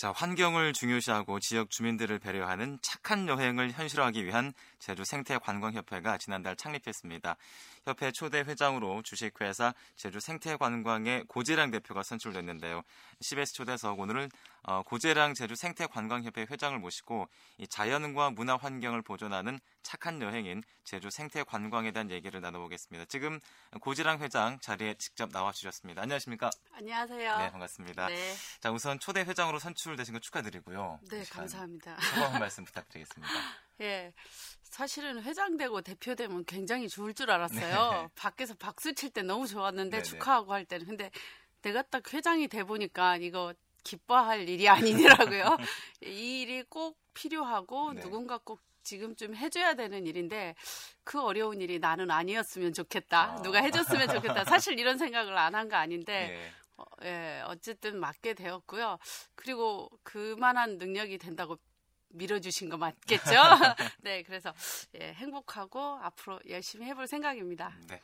자, 환경을 중요시하고 지역 주민들을 배려하는 착한 여행을 현실화하기 위한 제주 생태관광협회가 지난달 창립했습니다. 협회 초대 회장으로 주식회사 제주 생태관광의 고재랑 대표가 선출됐는데요. CBS 초대석 오늘은 어, 고재랑 제주 생태관광협회 회장을 모시고 이 자연과 문화 환경을 보존하는 착한 여행인 제주 생태 관광에 대한 얘기를 나눠보겠습니다. 지금 고재랑 회장 자리에 직접 나와주셨습니다. 안녕하십니까? 안녕하세요. 네, 반갑습니다. 네, 자, 우선 초대 회장으로 선출되신 거 축하드리고요. 네 감사합니다. 소감 한 말씀 부탁드리겠습니다. 예, 사실은 회장되고 대표되면 굉장히 좋을 줄 알았어요. 네. 밖에서 박수 칠 때 너무 좋았는데 네네. 축하하고 할 때는 근데 내가 딱 회장이 돼 보니까 이거 기뻐할 일이 아니더라고요. 이 일이 꼭 필요하고 네. 누군가 꼭 지금쯤 해줘야 되는 일인데 그 어려운 일이 나는 아니었으면 좋겠다. 아. 누가 해줬으면 좋겠다. 사실 이런 생각을 안 한 거 아닌데 네. 어, 예, 어쨌든 맡게 되었고요. 그리고 그만한 능력이 된다고 밀어주신 거 맞겠죠? 네, 그래서 예, 행복하고 앞으로 열심히 해볼 생각입니다. 네.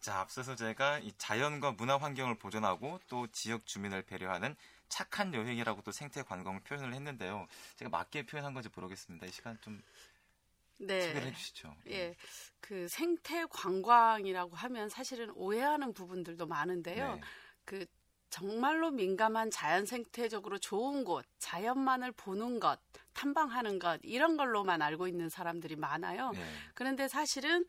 자, 앞서서 제가 이 자연과 문화 환경을 보존하고 또 지역 주민을 배려하는 착한 여행이라고 또 생태 관광을 표현을 했는데요. 제가 맞게 표현한 건지 모르겠습니다. 이 시간 좀 소개를 네. 해주시죠. 예, 그 생태 관광이라고 하면 사실은 오해하는 부분들도 많은데요. 네. 그 정말로 민감한 자연 생태적으로 좋은 곳, 자연만을 보는 것, 탐방하는 것 이런 걸로만 알고 있는 사람들이 많아요. 네. 그런데 사실은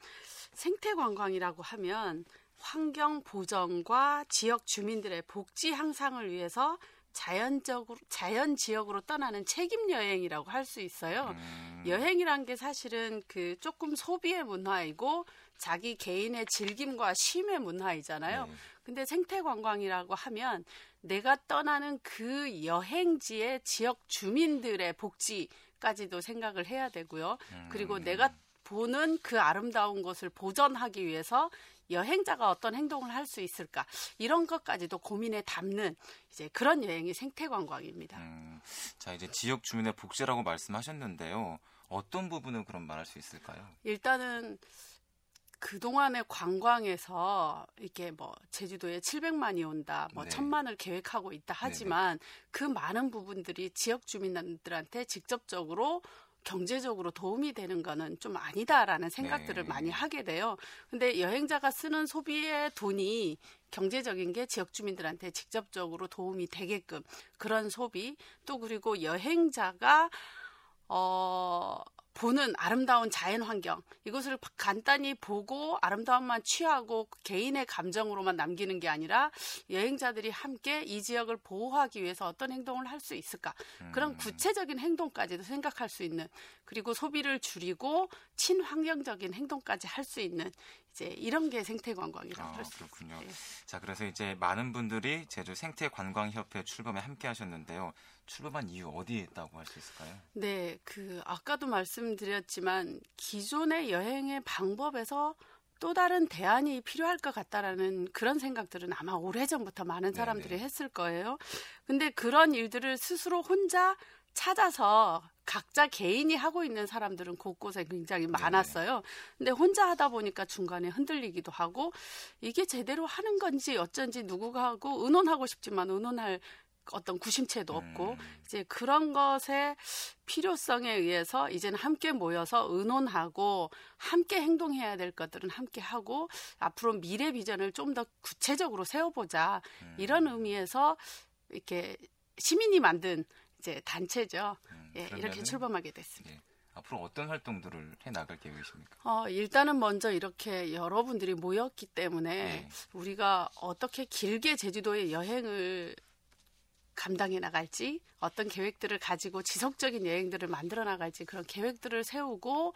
생태 관광이라고 하면 환경 보전과 지역 주민들의 복지 향상을 위해서 자연적으로 자연 지역으로 떠나는 책임 여행이라고 할 수 있어요. 음, 여행이란 게 사실은 그 조금 소비의 문화이고 자기 개인의 즐김과 쉼의 문화이잖아요. 네. 근데 생태 관광이라고 하면 내가 떠나는 그 여행지의 지역 주민들의 복지까지도 생각을 해야 되고요. 음, 그리고 내가 보는 그 아름다운 것을 보전하기 위해서 여행자가 어떤 행동을 할 수 있을까 이런 것까지도 고민에 담는 이제 그런 여행이 생태 관광입니다. 음, 자, 이제 지역 주민의 복지라고 말씀하셨는데요. 어떤 부분을 그럼 말할 수 있을까요? 일단은 그동안의 관광에서 이렇게 뭐 제주도에 700만이 온다, 뭐 네. 천만을 계획하고 있다 하지만 그 많은 부분들이 지역 주민들한테 직접적으로 경제적으로 도움이 되는 거는 좀 아니다라는 생각들을 네. 많이 하게 돼요. 근데 여행자가 쓰는 소비의 돈이 경제적인 게 지역 주민들한테 직접적으로 도움이 되게끔 그런 소비 또 그리고 여행자가 어 보는 아름다운 자연 환경. 이것을 간단히 보고 아름다움만 취하고 개인의 감정으로만 남기는 게 아니라 여행자들이 함께 이 지역을 보호하기 위해서 어떤 행동을 할 수 있을까? 그런 음, 구체적인 행동까지도 생각할 수 있는 그리고 소비를 줄이고 친환경적인 행동까지 할 수 있는 이제 이런 게 생태 관광이라고 아, 할수 그렇군요. 있어요. 자, 그래서 이제 많은 분들이 제주 생태 관광 협회 출범에 함께 하셨는데요. 출범한 이유 어디에 있다고 할 수 있을까요? 네, 그 아까도 말씀드렸지만 기존의 여행의 방법에서 또 다른 대안이 필요할 것 같다라는 그런 생각들은 아마 오래전부터 많은 사람들이 네네. 했을 거예요. 근데 그런 일들을 스스로 혼자 찾아서 각자 개인이 하고 있는 사람들은 곳곳에 굉장히 많았어요. 근데 혼자 하다 보니까 중간에 흔들리기도 하고 이게 제대로 하는 건지 어쩐지 누구가 하고 의논하고 싶지만 의논할 어떤 구심체도 없고 음, 이제 그런 것의 필요성에 의해서 이제는 함께 모여서 의논하고 함께 행동해야 될 것들은 함께 하고 앞으로 미래 비전을 좀 더 구체적으로 세워보자. 음, 이런 의미에서 이렇게 시민이 만든 이제 단체죠. 음, 예, 이렇게 출범하게 됐습니다. 예, 앞으로 어떤 활동들을 해 나갈 계획이십니까? 어, 일단은 먼저 이렇게 여러분들이 모였기 때문에 네. 우리가 어떻게 길게 제주도의 여행을 감당해 나갈지 어떤 계획들을 가지고 지속적인 여행들을 만들어 나갈지 그런 계획들을 세우고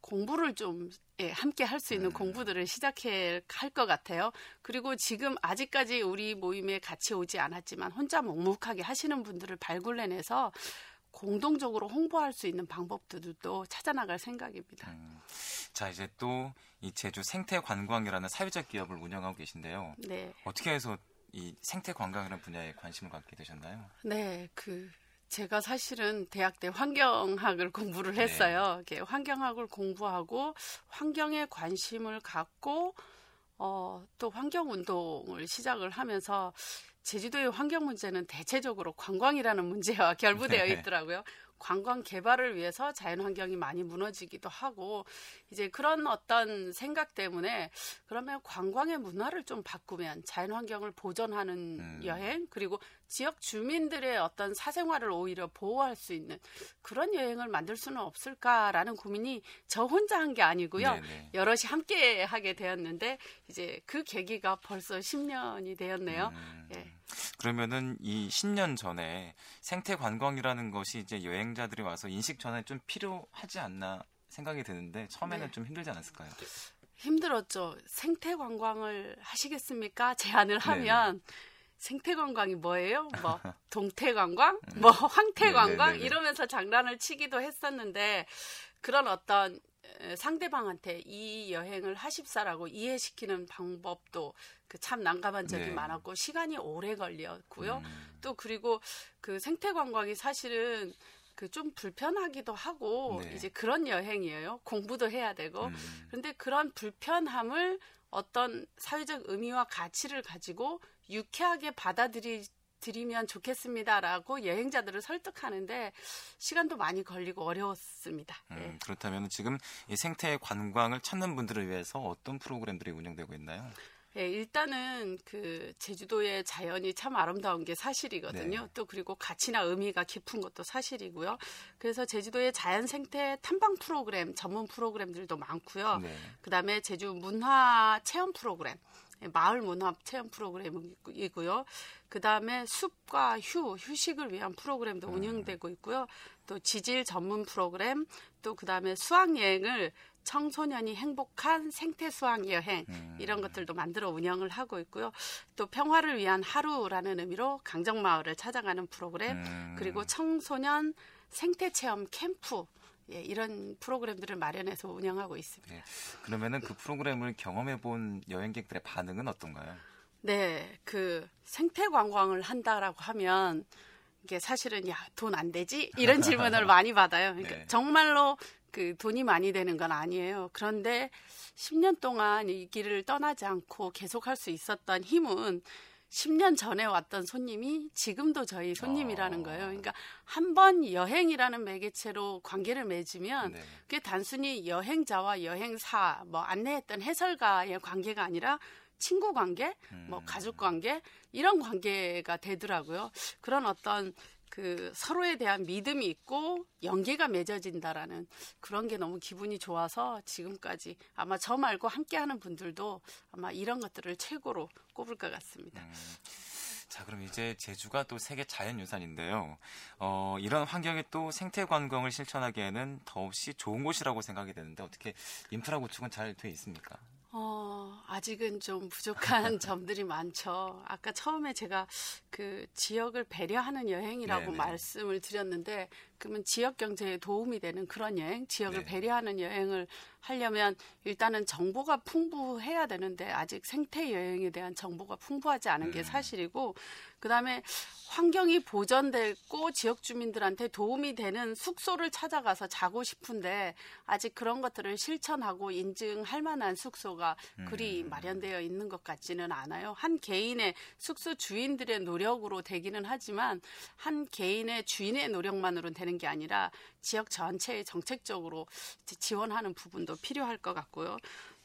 공부를 좀 예, 함께 할 수 있는 음. 공부들을 시작해 할 것 같아요. 그리고 지금 아직까지 우리 모임에 같이 오지 않았지만 혼자 묵묵하게 하시는 분들을 발굴해내서 공동적으로 홍보할 수 있는 방법들도 찾아나갈 생각입니다. 음, 자, 이제 또 이 제주 생태 관광이라는 사회적 기업을 운영하고 계신데요. 네. 어떻게 해서 이 생태 관광이라는 분야에 관심을 갖게 되셨나요? 네, 그 제가 사실은 대학 때 환경학을 공부를 네. 했어요. 이렇게 환경학을 공부하고 환경에 관심을 갖고 어, 또 환경 운동을 시작을 하면서 제주도의 환경 문제는 대체적으로 관광이라는 문제와 결부되어 네. 있더라고요. 관광 개발을 위해서 자연 환경이 많이 무너지기도 하고 이제 그런 어떤 생각 때문에 그러면 관광의 문화를 좀 바꾸면 자연 환경을 보존하는 음. 여행 그리고 지역 주민들의 어떤 사생활을 오히려 보호할 수 있는 그런 여행을 만들 수는 없을까라는 고민이 저 혼자 한 게 아니고요. 네네. 여럿이 함께 하게 되었는데 이제 그 계기가 벌써 10년이 되었네요. 음, 예. 그러면은 이 10년 전에 생태 관광이라는 것이 이제 여행자들이 와서 인식 전환이 좀 필요하지 않나 생각이 드는데 처음에는 네. 좀 힘들지 않았을까요? 힘들었죠. 생태 관광을 하시겠습니까? 제안을 하면 생태 관광이 뭐예요? 뭐 동태 관광, 뭐 황태 관광 음. 네네네네. 이러면서 장난을 치기도 했었는데 그런 어떤 에, 상대방한테 이 여행을 하십사라고 이해시키는 방법도 그 참 난감한 적이 네. 많았고 시간이 오래 걸렸고요. 음, 또 그리고 그 생태 관광이 사실은 그 좀 불편하기도 하고 네. 이제 그런 여행이에요. 공부도 해야 되고. 음, 그런데 그런 불편함을 어떤 사회적 의미와 가치를 가지고 유쾌하게 받아들이 드리면 좋겠습니다라고 여행자들을 설득하는데 시간도 많이 걸리고 어려웠습니다. 음, 예. 그렇다면 지금 이 생태 관광을 찾는 분들을 위해서 어떤 프로그램들이 운영되고 있나요? 예, 일단은 그 제주도의 자연이 참 아름다운 게 사실이거든요. 네. 또 그리고 가치나 의미가 깊은 것도 사실이고요. 그래서 제주도의 자연 생태 탐방 프로그램 전문 프로그램들도 많고요. 네. 그다음에 제주 문화 체험 프로그램, 예, 마을 문화 체험 프로그램이고요. 그 다음에 숲과 휴, 휴식을 위한 프로그램도 음. 운영되고 있고요. 또 지질 전문 프로그램, 또 그 다음에 수학 여행을 청소년이 행복한 생태 수학 여행 음. 이런 것들도 만들어 운영을 하고 있고요. 또 평화를 위한 하루라는 의미로 강정마을을 찾아가는 프로그램, 음, 그리고 청소년 생태 체험 캠프 예, 이런 프로그램들을 마련해서 운영하고 있습니다. 네. 그러면은 그 프로그램을 경험해 본 여행객들의 반응은 어떤가요? 네, 그 생태 관광을 한다라고 하면 이게 사실은 야 돈 안 되지 이런 질문을 많이 받아요. 그러니까 네. 정말로 그 돈이 많이 되는 건 아니에요. 그런데 10년 동안 이 길을 떠나지 않고 계속할 수 있었던 힘은 10년 전에 왔던 손님이 지금도 저희 손님이라는 어. 거예요. 그러니까 한 번 여행이라는 매개체로 관계를 맺으면 네. 그게 단순히 여행자와 여행사, 뭐 안내했던 해설가의 관계가 아니라 친구 관계, 뭐 음. 가족 관계 이런 관계가 되더라고요. 그런 어떤 그 서로에 대한 믿음이 있고 연계가 맺어진다라는 그런 게 너무 기분이 좋아서 지금까지 아마 저 말고 함께하는 분들도 아마 이런 것들을 최고로 꼽을 것 같습니다. 음. 자, 그럼 이제 제주가 또 세계 자연유산인데요. 어, 이런 환경에 또 생태 관광을 실천하기에는 더없이 좋은 곳이라고 생각이 되는데 어떻게 인프라 구축은 잘 돼 있습니까? 어, 아직은 좀 부족한 점들이 많죠. 아까 처음에 제가 그 지역을 배려하는 여행이라고 네네. 말씀을 드렸는데, 그러면 지역 경제에 도움이 되는 그런 여행, 지역을 네. 배려하는 여행을 하려면 일단은 정보가 풍부해야 되는데, 아직 생태 여행에 대한 정보가 풍부하지 않은 게 음. 사실이고, 그 다음에 환경이 보존되고 지역 주민들한테 도움이 되는 숙소를 찾아가서 자고 싶은데 아직 그런 것들을 실천하고 인증할 만한 숙소가 그리 음. 마련되어 있는 것 같지는 않아요. 한 개인의 숙소 주인들의 노력으로 되기는 하지만 한 개인의 주인의 노력만으로는 되는 게 아니라 지역 전체의 정책적으로 지원하는 부분도 필요할 것 같고요.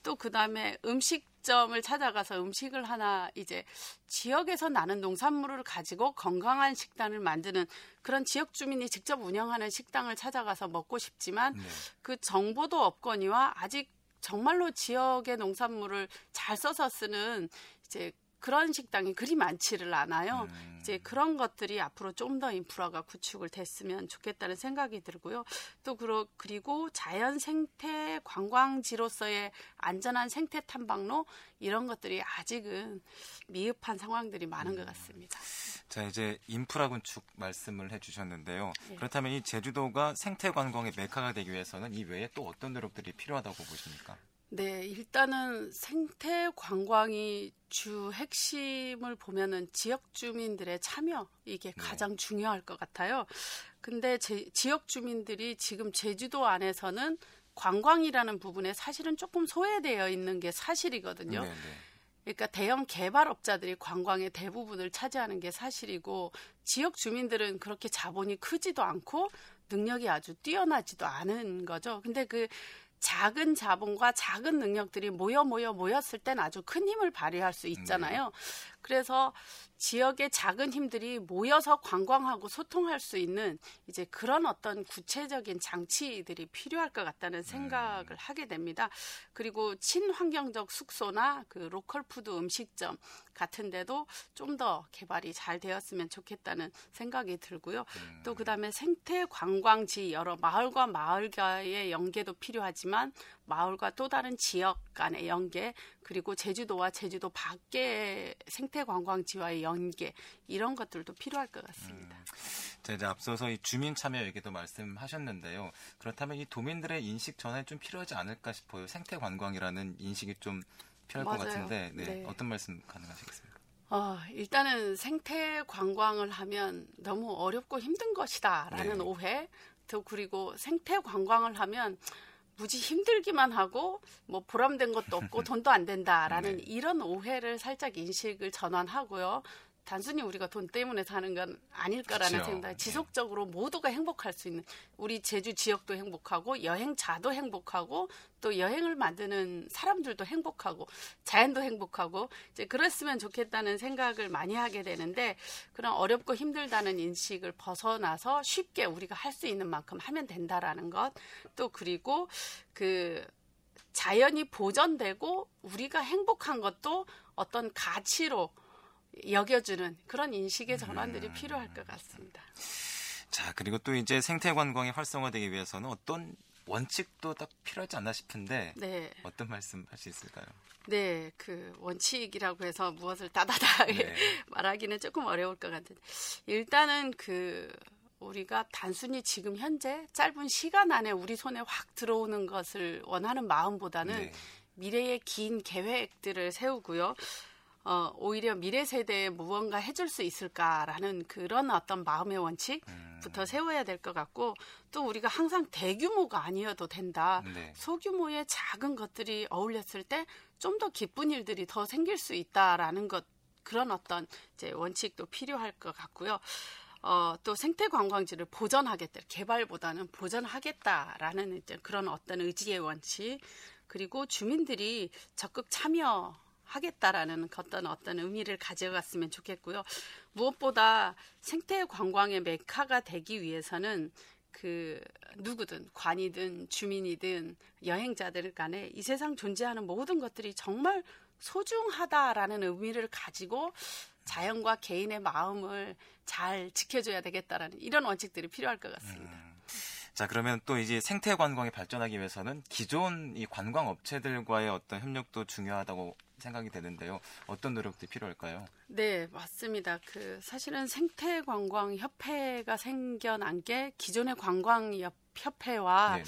또 그다음에 음식점을 찾아가서 음식을 하나 이제 지역에서 나는 농산물을 가지고 건강한 식단을 만드는 그런 지역 주민이 직접 운영하는 식당을 찾아가서 먹고 싶지만 네. 그 정보도 없거니와 아직 정말로 지역의 농산물을 잘 써서 쓰는 이제 그런 식당이 그리 많지를 않아요. 음. 이제 그런 것들이 앞으로 좀 더 인프라가 구축을 됐으면 좋겠다는 생각이 들고요. 또 그러, 그리고 자연 생태 관광지로서의 안전한 생태 탐방로 이런 것들이 아직은 미흡한 상황들이 많은 음. 것 같습니다. 자, 이제 인프라 건축 말씀을 해주셨는데요. 네. 그렇다면 이 제주도가 생태 관광의 메카가 되기 위해서는 이 외에 또 어떤 노력들이 필요하다고 보십니까? 네, 일단은 생태 관광이 주 핵심을 보면은 지역 주민들의 참여 이게 네. 가장 중요할 것 같아요. 근데 제, 지역 주민들이 지금 제주도 안에서는 관광이라는 부분에 사실은 조금 소외되어 있는 게 사실이거든요. 네, 네. 그러니까 대형 개발업자들이 관광의 대부분을 차지하는 게 사실이고 지역 주민들은 그렇게 자본이 크지도 않고 능력이 아주 뛰어나지도 않은 거죠. 근데 그 작은 자본과 작은 능력들이 모여 모여 모였을 땐 아주 큰 힘을 발휘할 수 있잖아요. 네. 그래서 지역의 작은 힘들이 모여서 관광하고 소통할 수 있는 이제 그런 어떤 구체적인 장치들이 필요할 것 같다는 생각을 음. 하게 됩니다. 그리고 친환경적 숙소나 그 로컬 푸드 음식점 같은 데도 좀 더 개발이 잘 되었으면 좋겠다는 생각이 들고요. 음. 또 그다음에 생태 관광지 여러 마을과 마을과의 연계도 필요하지만 마을과 또 다른 지역 간의 연계 그리고 제주도와 제주도 밖의 생태 관광지와의 연계 이런 것들도 필요할 것 같습니다. 음, 이제 앞서서 이 주민 참여 얘기도 말씀하셨는데요. 그렇다면 이 도민들의 인식 전환이 좀 필요하지 않을까 싶어요. 생태 관광이라는 인식이 좀 필요할 맞아요. 것 같은데 네, 네. 어떤 말씀 가능하시겠습니까? 어, 일단은 생태 관광을 하면 너무 어렵고 힘든 것이다라는 네. 오해, 또 그리고 생태 관광을 하면 무지 힘들기만 하고 뭐 보람된 것도 없고 돈도 안 된다라는 네. 이런 오해를 살짝 인식을 전환하고요. 단순히 우리가 돈 때문에 사는 건 아닐까라는 그렇죠. 생각. 네. 지속적으로 모두가 행복할 수 있는 우리 제주 지역도 행복하고 여행자도 행복하고 또 여행을 만드는 사람들도 행복하고 자연도 행복하고 이제 그랬으면 좋겠다는 생각을 많이 하게 되는데 그런 어렵고 힘들다는 인식을 벗어나서 쉽게 우리가 할 수 있는 만큼 하면 된다라는 것. 또 그리고 그 자연이 보존되고 우리가 행복한 것도 어떤 가치로 여겨주는 그런 인식의 전환들이 음. 필요할 것 같습니다. 자, 그리고 또 이제 생태 관광이 활성화되기 위해서는 어떤 원칙도 딱 필요하지 않나 싶은데 네. 어떤 말씀 할 수 있을까요? 네, 그 원칙이라고 해서 무엇을 다다다 네. 말하기는 조금 어려울 것 같은데 일단은 그 우리가 단순히 지금 현재 짧은 시간 안에 우리 손에 확 들어오는 것을 원하는 마음보다는 네. 미래의 긴 계획들을 세우고요. 어, 오히려 미래 세대에 무언가 해줄 수 있을까라는 그런 어떤 마음의 원칙부터 음. 세워야 될 것 같고 또 우리가 항상 대규모가 아니어도 된다. 네. 소규모의 작은 것들이 어울렸을 때 좀 더 기쁜 일들이 더 생길 수 있다라는 것 그런 어떤 이제 원칙도 필요할 것 같고요. 어, 또 생태 관광지를 보전하겠다. 개발보다는 보전하겠다라는 이제 그런 어떤 의지의 원칙 그리고 주민들이 적극 참여 하겠다라는 어떤 어떤 의미를 가져갔으면 좋겠고요. 무엇보다 생태 관광의 메카가 되기 위해서는 그 누구든 관이든 주민이든 여행자들 간에 이 세상 존재하는 모든 것들이 정말 소중하다라는 의미를 가지고 자연과 개인의 마음을 잘 지켜줘야 되겠다라는 이런 원칙들이 필요할 것 같습니다. 음. 자, 그러면 또 이제 생태 관광이 발전하기 위해서는 기존 이 관광 업체들과의 어떤 협력도 중요하다고 생각이 되는데요. 어떤 노력들이 필요할까요? 네, 맞습니다. 그 사실은 생태 관광 협회가 생겨난 게 기존의 관광 협회와 네네.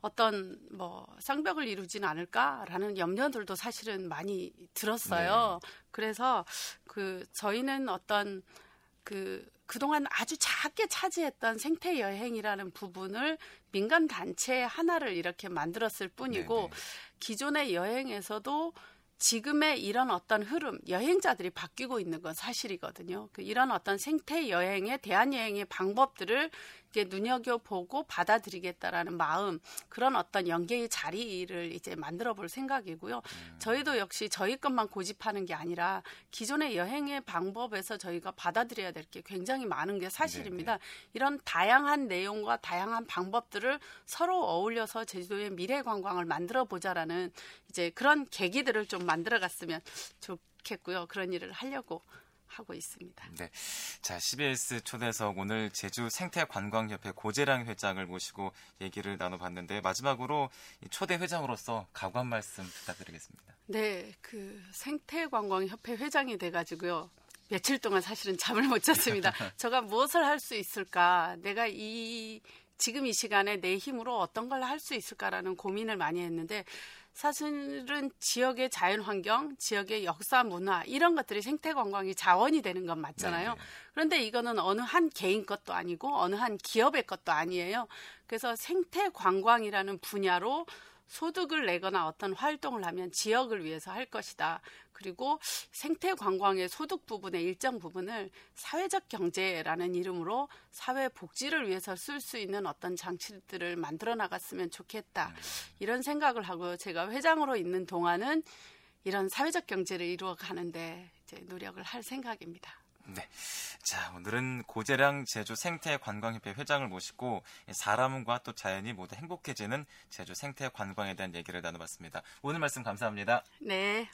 어떤 뭐 쌍벽을 이루지는 않을까라는 염려들도 사실은 많이 들었어요. 네. 그래서 그 저희는 어떤 그 그동안 아주 작게 차지했던 생태 여행이라는 부분을 민간 단체 하나를 이렇게 만들었을 뿐이고 네네. 기존의 여행에서도 지금의 이런 어떤 흐름, 여행자들이 바뀌고 있는 건 사실이거든요. 그 이런 어떤 생태 여행의 대한 여행의 방법들을 이제 눈여겨보고 받아들이겠다라는 마음 그런 어떤 연계의 자리를 이제 만들어 볼 생각이고요. 음. 저희도 역시 저희 것만 고집하는 게 아니라 기존의 여행의 방법에서 저희가 받아들여야 될 게 굉장히 많은 게 사실입니다. 네네. 이런 다양한 내용과 다양한 방법들을 서로 어울려서 제주도의 미래 관광을 만들어 보자라는 이제 그런 계기들을 좀 만들어 갔으면 좋겠고요. 그런 일을 하려고 하고 있습니다. 네. 자, CBS 초대석 오늘 제주 생태관광협회 고재랑 회장을 모시고 얘기를 나눠봤는데 마지막으로 초대 회장으로서 각오 한 말씀 부탁드리겠습니다. 네, 그 생태관광협회 회장이 돼가지고요. 며칠 동안 사실은 잠을 못 잤습니다. 제가 무엇을 할 수 있을까? 내가 이 지금 이 시간에 내 힘으로 어떤 걸 할 수 있을까라는 고민을 많이 했는데 사실은 지역의 자연 환경, 지역의 역사 문화 이런 것들이 생태 관광이 자원이 되는 건 맞잖아요. 네. 그런데 이거는 어느 한 개인 것도 아니고 어느 한 기업의 것도 아니에요. 그래서 생태 관광이라는 분야로 소득을 내거나 어떤 활동을 하면 지역을 위해서 할 것이다. 그리고 생태 관광의 소득 부분의 일정 부분을 사회적 경제라는 이름으로 사회 복지를 위해서 쓸 수 있는 어떤 장치들을 만들어 나갔으면 좋겠다. 이런 생각을 하고 제가 회장으로 있는 동안은 이런 사회적 경제를 이루어 가는데 이제 노력을 할 생각입니다. 네. 자, 오늘은 고재량 제주 생태 관광협회 회장을 모시고 사람과 또 자연이 모두 행복해지는 제주 생태 관광에 대한 얘기를 나눠봤습니다. 오늘 말씀 감사합니다. 네.